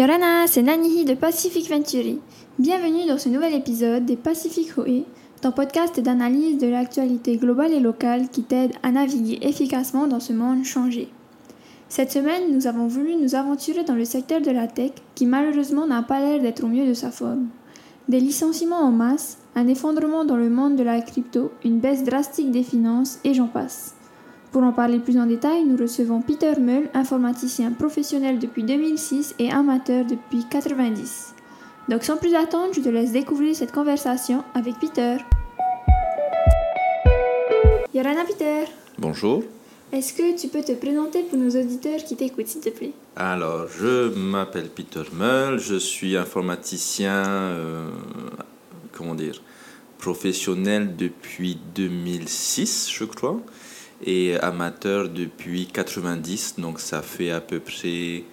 Yorana, c'est Nanihi de Pacific Venturi. Bienvenue dans ce nouvel épisode des Pacific Hoe, ton podcast d'analyse de l'actualité globale et locale qui t'aide à naviguer efficacement dans ce monde changé. Cette semaine, nous avons voulu nous aventurer dans le secteur de la tech qui malheureusement n'a pas l'air d'être au mieux de sa forme. Des licenciements en masse, un effondrement dans le monde de la crypto, une baisse drastique des finances et j'en passe. Pour en parler plus en détail, nous recevons Peter Meul, informaticien professionnel depuis 2006 et amateur depuis 1990. Donc sans plus attendre, je te laisse découvrir cette conversation avec Peter. Yorana Peter. Bonjour. Est-ce que tu peux te présenter pour nos auditeurs qui t'écoutent, s'il te plaît? Alors, je m'appelle Peter Meul, je suis informaticien, euh, comment dire, professionnel depuis 2006, je crois et amateur depuis 90, donc ça fait à peu près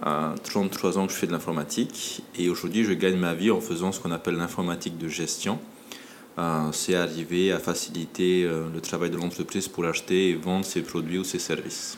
33 ans que je fais de l'informatique et aujourd'hui je gagne ma vie en faisant ce qu'on appelle l'informatique de gestion. Euh, c'est arriver à faciliter euh, le travail de l'entreprise pour acheter et vendre ses produits ou ses services.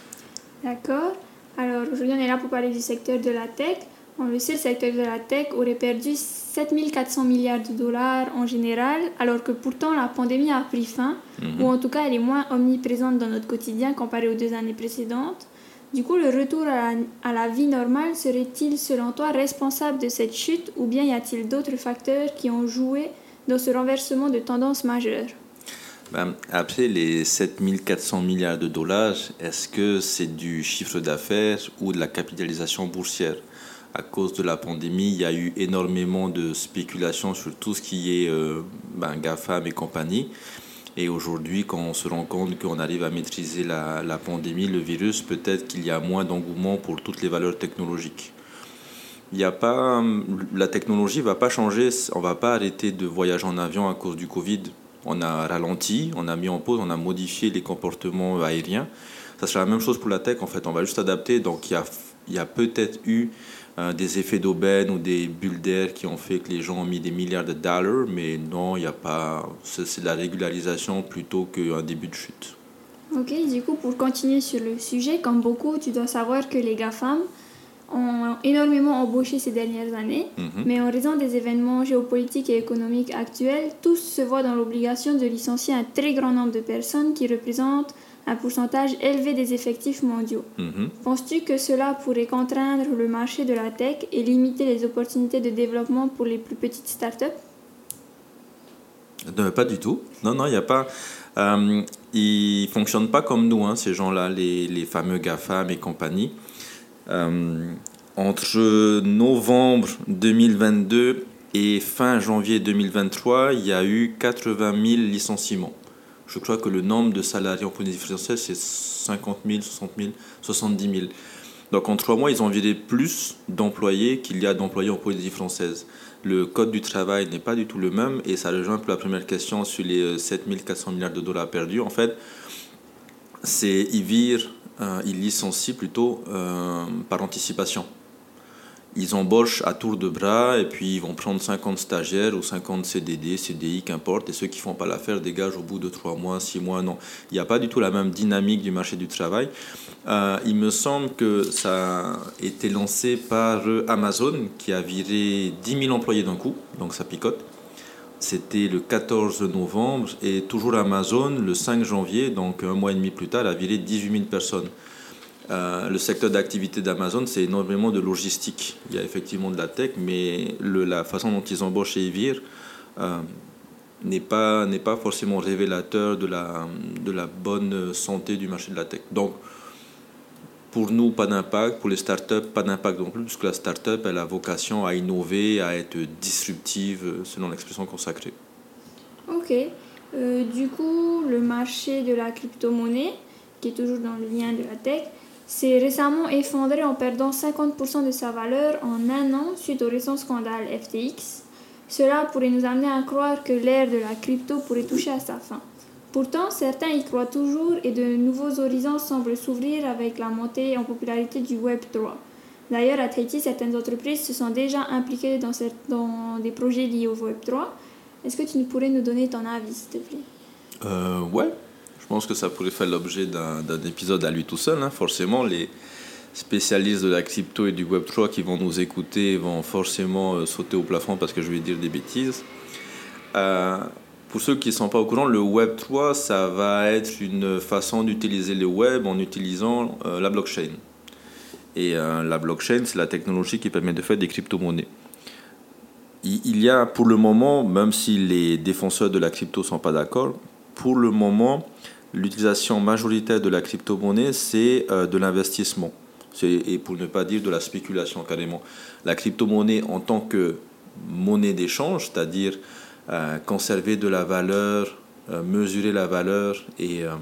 D'accord. Alors aujourd'hui on est là pour parler du secteur de la tech. On le sait, le secteur de la tech aurait perdu 7400 milliards de dollars en général, alors que pourtant la pandémie a pris fin, Mhm. ou en tout cas elle est moins omniprésente dans notre quotidien comparé aux deux années précédentes. Du coup, le retour à la, à la vie normale serait-il, selon toi, responsable de cette chute, ou bien y a-t-il d'autres facteurs qui ont joué dans ce renversement de tendance majeure? Ben, après les 7400 milliards de dollars, est-ce que c'est du chiffre d'affaires ou de la capitalisation boursière? À cause de la pandémie, il y a eu énormément de spéculation sur tout ce qui est euh, ben, GAFAM et compagnie. Et aujourd'hui, quand on se rend compte qu'on arrive à maîtriser la, pandémie, le virus, peut-être qu'il y a moins d'engouement pour toutes les valeurs technologiques. Il y a pas, la technologie va pas changer, on va pas arrêter de voyager en avion à cause du Covid. On a ralenti, on a mis en pause, on a modifié les comportements aériens. Ça sera la même chose pour la tech en fait, on va juste adapter. Donc il y a, il y a peut-être eu euh, des effets d'aubaine ou des bulles d'air qui ont fait que les gens ont mis des milliards de dollars, mais non, il n'y a pas. C'est de la régularisation plutôt qu'un début de chute. Ok, du coup, pour continuer sur le sujet, comme beaucoup, tu dois savoir que les GAFAM ont énormément embauché ces dernières années, Mhm. mais en raison des événements géopolitiques et économiques actuels, tous se voient dans l'obligation de licencier un très grand nombre de personnes qui représentent un pourcentage élevé des effectifs mondiaux. Mhm. Penses-tu que cela pourrait contraindre le marché de la tech et limiter les opportunités de développement pour les plus petites startups? Non, pas du tout. Non, non, il n'y a pas. Euh, ils ne fonctionnent pas comme nous, hein, ces gens-là, les, les fameux GAFAM et compagnie. Euh, entre novembre 2022 et fin janvier 2023, il y a eu 80 000 licenciements. Je crois que le nombre de salariés en Polynésie française, c'est 50 000, 60 000, 70 000. Donc en trois mois, ils ont viré plus d'employés qu'il y a d'employés en Polynésie française. Le code du travail n'est pas du tout le même et ça rejoint un la première question sur les euh, 7400 milliards de dollars perdus. En fait, c'est ils euh, ils licencient plutôt euh, par anticipation. Ils embauchent à tour de bras et puis ils vont prendre 50 stagiaires ou 50 CDD, CDI, qu'importe, et ceux qui font pas l'affaire dégagent au bout de 3 mois, 6 mois, non. Il n'y a pas du tout la même dynamique du marché du travail. Euh, il me semble que ça a été lancé par euh, Amazon qui a viré 10 000 employés d'un coup, donc ça picote. C'était le 14 novembre et toujours Amazon, le 5 janvier, donc un mois et demi plus tard, a viré 18 000 personnes. Euh, le secteur d'activité d'Amazon, c'est énormément de logistique. Il y a effectivement de la tech, mais la façon dont ils embauchent et ils euh, n'est pas, n'est pas forcément révélateur de la, de la bonne santé du marché de la tech. Donc, pour nous, pas d'impact. Pour les startups, pas d'impact non plus, puisque la startup, elle a vocation à innover, à être disruptive, selon l'expression consacrée. Ok. Euh, du coup, le marché de la crypto-monnaie, qui est toujours dans le lien de la tech, s'est récemment effondré en perdant 50% de sa valeur en un an suite au récent scandale FTX. Cela pourrait nous amener à croire que l'ère de la crypto pourrait toucher à sa fin. Pourtant, certains y croient toujours et de nouveaux horizons semblent s'ouvrir avec la montée en popularité du Web 3. D'ailleurs, à Tahiti, certaines entreprises se sont déjà impliquées dans, dans des projets liés au Web 3. Est-ce que tu pourrais nous donner ton avis, s'il te plaît? Euh, ouais, je pense que ça pourrait faire l'objet d'un épisode à lui tout seul. hein. Forcément, les, spécialistes de la crypto et du Web3 qui vont nous écouter vont forcément euh, sauter au plafond parce que je vais dire des bêtises. Euh, pour ceux qui ne sont pas au courant, le Web3, ça va être une façon d'utiliser le web en utilisant euh, la blockchain. Et la blockchain, c'est la technologie qui permet de faire des crypto-monnaies. Il y a pour le moment, même si les défenseurs de la crypto ne sont pas d'accord, pour le moment, l'utilisation majoritaire de la crypto-monnaie, c'est de l'investissement et pour ne pas dire de la spéculation carrément. La crypto-monnaie en tant que monnaie d'échange, c'est-à-dire euh, conserver de la valeur, euh, mesurer la valeur et, euh,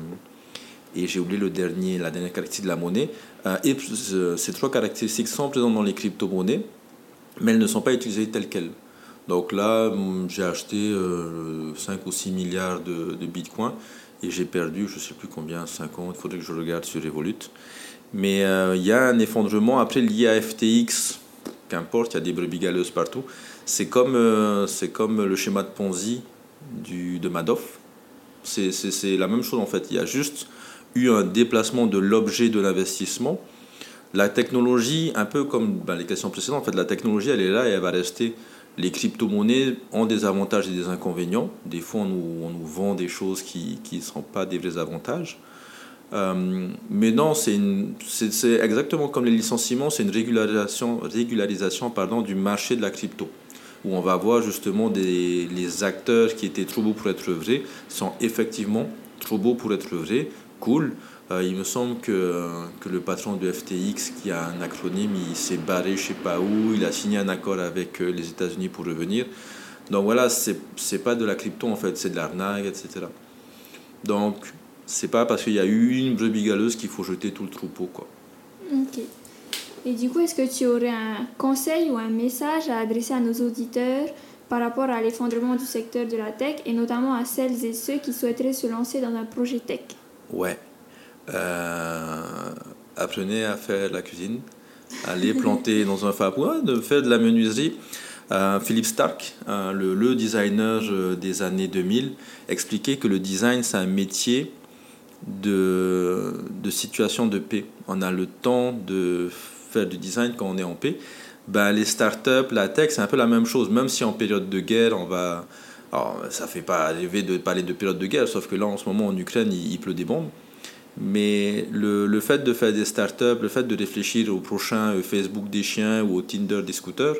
et j'ai oublié le dernier, la dernière caractéristique de la monnaie. et ces trois caractéristiques sont présentes dans les crypto-monnaies, mais elles ne sont pas utilisées telles quelles. Donc là, hum, j'ai acheté 5 ou 6 milliards de, de bitcoins et j'ai perdu, je ne sais plus combien, 50, il faudrait que je regarde sur Revolut. Mais euh, il y a un effondrement après lié à FTX, qu'importe, il y a des brebis galeuses partout. C'est comme, euh, comme le schéma de Ponzi du, de Madoff. C'est, la même chose en fait. Il y a juste eu un déplacement de l'objet de l'investissement. La technologie, un peu comme ben, les questions précédentes, en fait, la technologie, elle est là et elle va rester. Les crypto-monnaies ont des avantages et des inconvénients. Des fois, on nous, vend des choses qui ne sont pas des vrais avantages. Euh, mais non, c'est exactement comme les licenciements, c'est une régularisation, régularisation pardon, du marché de la crypto, où on va voir justement les acteurs qui étaient trop beaux pour être vrais sont effectivement trop beaux pour être vrais. Cool. Euh, il me semble que, que, le patron de FTX, qui a un acronyme, il s'est barré je sais pas où, il a signé un accord avec euh, les États-Unis pour revenir. Donc voilà, c'est pas de la crypto en fait, c'est de l'arnaque, etc. Donc c'est pas parce qu'il y a eu une brebis galeuse qu'il faut jeter tout le troupeau. Quoi. Ok. Et du coup, est-ce que tu aurais un conseil ou un message à adresser à nos auditeurs par rapport à l'effondrement du secteur de la tech et notamment à celles et ceux qui souhaiteraient se lancer dans un projet tech? Ouais. Euh, apprenez à faire la cuisine, allez planter dans un fab, de faire de la menuiserie. Euh, Philippe Stark, euh, le, designer des années 2000, expliquait que le design, c'est un métier de, de situation de paix. On a le temps de faire du design quand on est en paix. Ben, les startups, la tech, c'est un peu la même chose. Même si en période de guerre, on va. Alors, ça fait pas rêver de parler de période de guerre, sauf que là, en ce moment, en Ukraine, il, pleut des bombes. Mais le, le, fait de faire des startups, le fait de réfléchir au prochain euh, Facebook des chiens ou au Tinder des scooters,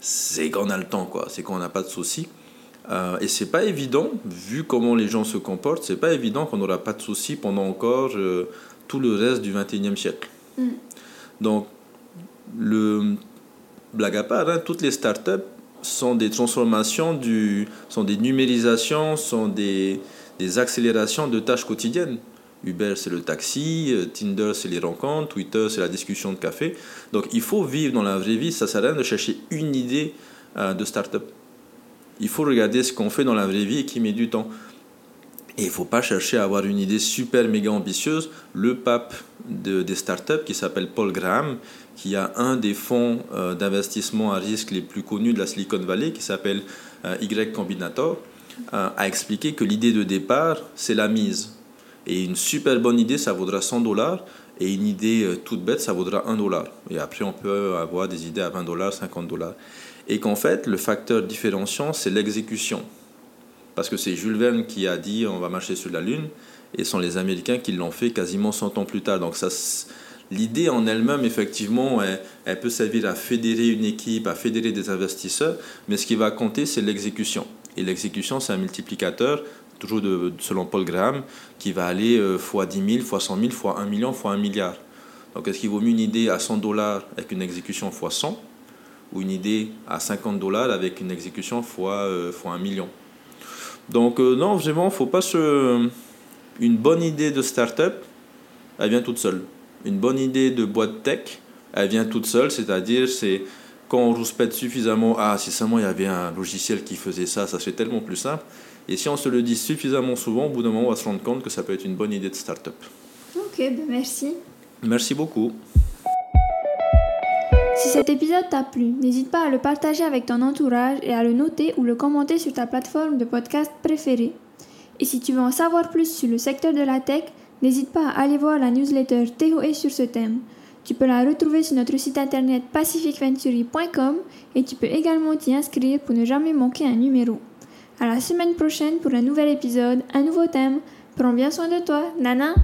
c'est qu'on a le temps, quoi. C'est qu'on n'a pas de soucis. Euh, et c'est pas évident, vu comment les gens se comportent, c'est pas évident qu'on n'aura pas de soucis pendant encore euh, tout le reste du 21e siècle. Mm. Donc, le, blague à part, hein, toutes les startups sont des transformations, du, sont des numérisations, sont des, des accélérations de tâches quotidiennes. Uber, c'est le taxi, euh, Tinder, c'est les rencontres, Twitter, c'est la discussion de café. Donc, il faut vivre dans la vraie vie, ça sert à rien de chercher une idée de startup. Il faut regarder ce qu'on fait dans la vraie vie et qui met du temps. Et il ne faut pas chercher à avoir une idée super méga ambitieuse. Le pape de, des startups, qui s'appelle Paul Graham, qui a un des fonds euh, d'investissement à risque les plus connus de la Silicon Valley, qui s'appelle euh, Y Combinator, euh, a expliqué que l'idée de départ, c'est la mise. Et une super bonne idée, ça vaudra 100 dollars. Et une idée toute bête, ça vaudra 1 dollar. Et après, on peut avoir des idées à 20 dollars, 50 dollars et qu'en fait, le facteur différenciant, c'est l'exécution. Parce que c'est Jules Verne qui a dit on va marcher sur la Lune, et ce sont les Américains qui l'ont fait quasiment 100 ans plus tard. Donc l'idée en elle-même, effectivement, elle, peut servir à fédérer une équipe, à fédérer des investisseurs, mais ce qui va compter, c'est l'exécution. Et l'exécution, c'est un multiplicateur, toujours selon Paul Graham, qui va aller fois 10 000, fois 100 000, fois 1 million, fois 1 milliard. Donc est-ce qu'il vaut mieux une idée à 100 dollars avec une exécution fois 100 ou une idée à 50 dollars avec une exécution fois, euh, fois un million? Donc euh, non, vraiment, faut pas se... Une bonne idée de start-up, elle vient toute seule. Une bonne idée de boîte tech, elle vient toute seule, c'est-à-dire c'est quand on rouspète suffisamment, ah si seulement il y avait un logiciel qui faisait ça, ça serait tellement plus simple. Et si on se le dit suffisamment souvent, au bout d'un moment, on va se rendre compte que ça peut être une bonne idée de start-up. Ok, ben merci. Merci beaucoup. Si cet épisode t'a plu, n'hésite pas à le partager avec ton entourage et à le noter ou le commenter sur ta plateforme de podcast préférée. Et si tu veux en savoir plus sur le secteur de la tech, n'hésite pas à aller voir la newsletter TOE sur ce thème. Tu peux la retrouver sur notre site internet pacificventuri.com et tu peux également t'y inscrire pour ne jamais manquer un numéro. À la semaine prochaine pour un nouvel épisode, un nouveau thème. Prends bien soin de toi, Nana!